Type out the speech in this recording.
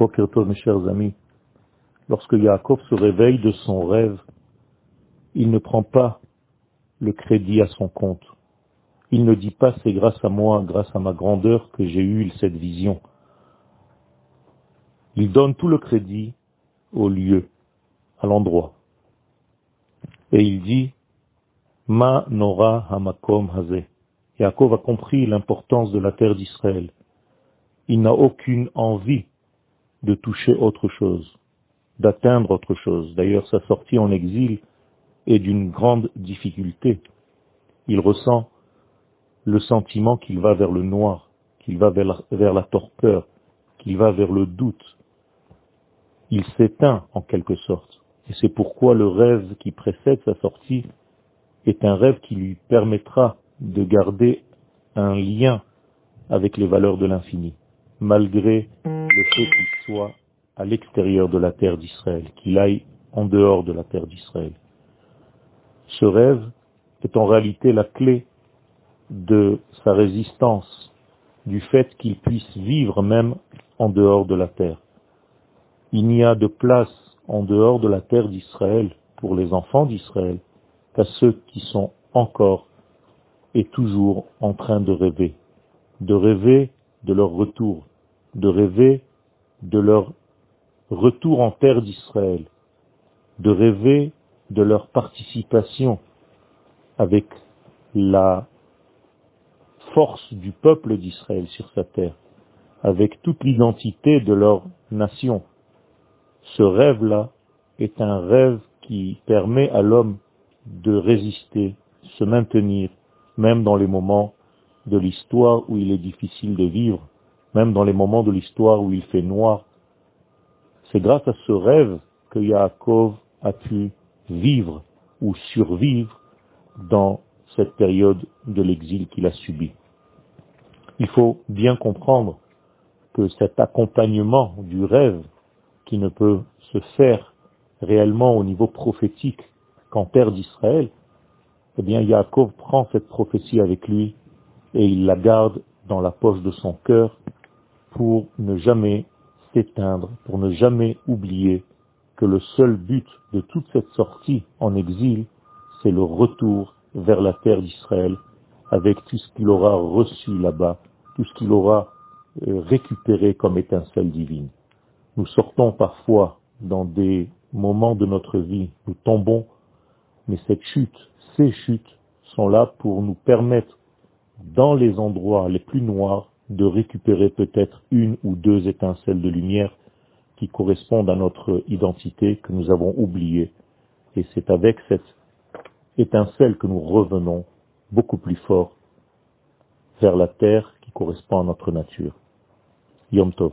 Mes chers amis, lorsque Yaakov se réveille de son rêve, il ne prend pas le crédit à son compte. Il ne dit pas c'est grâce à moi, grâce à ma grandeur que j'ai eu cette vision. Il donne tout le crédit au lieu, à l'endroit. Et il dit, Ma Nora Hamakom Haze. Yaakov a compris l'importance de la terre d'Israël. Il n'a aucune envie de toucher autre chose, d'atteindre autre chose. D'ailleurs, sa sortie en exil est d'une grande difficulté. Il ressent le sentiment qu'il va vers le noir, qu'il va vers la, torpeur, qu'il va vers le doute. Il s'éteint en quelque sorte. Et c'est pourquoi le rêve qui précède sa sortie est un rêve qui lui permettra de garder un lien avec les valeurs de l'infini, malgré le fait qu'il soit à l'extérieur de la terre d'Israël, qu'il aille en dehors de la terre d'Israël. Ce rêve est en réalité la clé de sa résistance, du fait qu'il puisse vivre même en dehors de la terre. Il n'y a de place en dehors de la terre d'Israël pour les enfants d'Israël qu'à ceux qui sont encore et toujours en train de rêver, de rêver de leur retour, de rêver de leur retour en terre d'Israël, de rêver de leur participation avec la force du peuple d'Israël sur sa terre, avec toute l'identité de leur nation. Ce rêve-là est un rêve qui permet à l'homme de résister, se maintenir, même dans les moments de l'histoire où il est difficile de vivre, même dans les moments de l'histoire où il fait noir. C'est grâce à ce rêve que Yaakov a pu vivre ou survivre dans cette période de l'exil qu'il a subi. Il faut bien comprendre que cet accompagnement du rêve qui ne peut se faire réellement au niveau prophétique qu'en terre d'Israël, eh bien Yaakov prend cette prophétie avec lui et il la garde dans la poche de son cœur pour ne jamais s'éteindre, pour ne jamais oublier que le seul but de toute cette sortie en exil, c'est le retour vers la terre d'Israël avec tout ce qu'il aura reçu là-bas, tout ce qu'il aura euh, récupéré comme étincelle divine. Nous sortons parfois dans des moments de notre vie, nous tombons, mais cette chute, ces chutes sont là pour nous permettre, dans les endroits les plus noirs, de récupérer peut-être une ou deux étincelles de lumière qui correspondent à notre identité que nous avons oubliée. Et c'est avec cette étincelle que nous revenons beaucoup plus fort vers la terre qui correspond à notre nature. Yom Tov.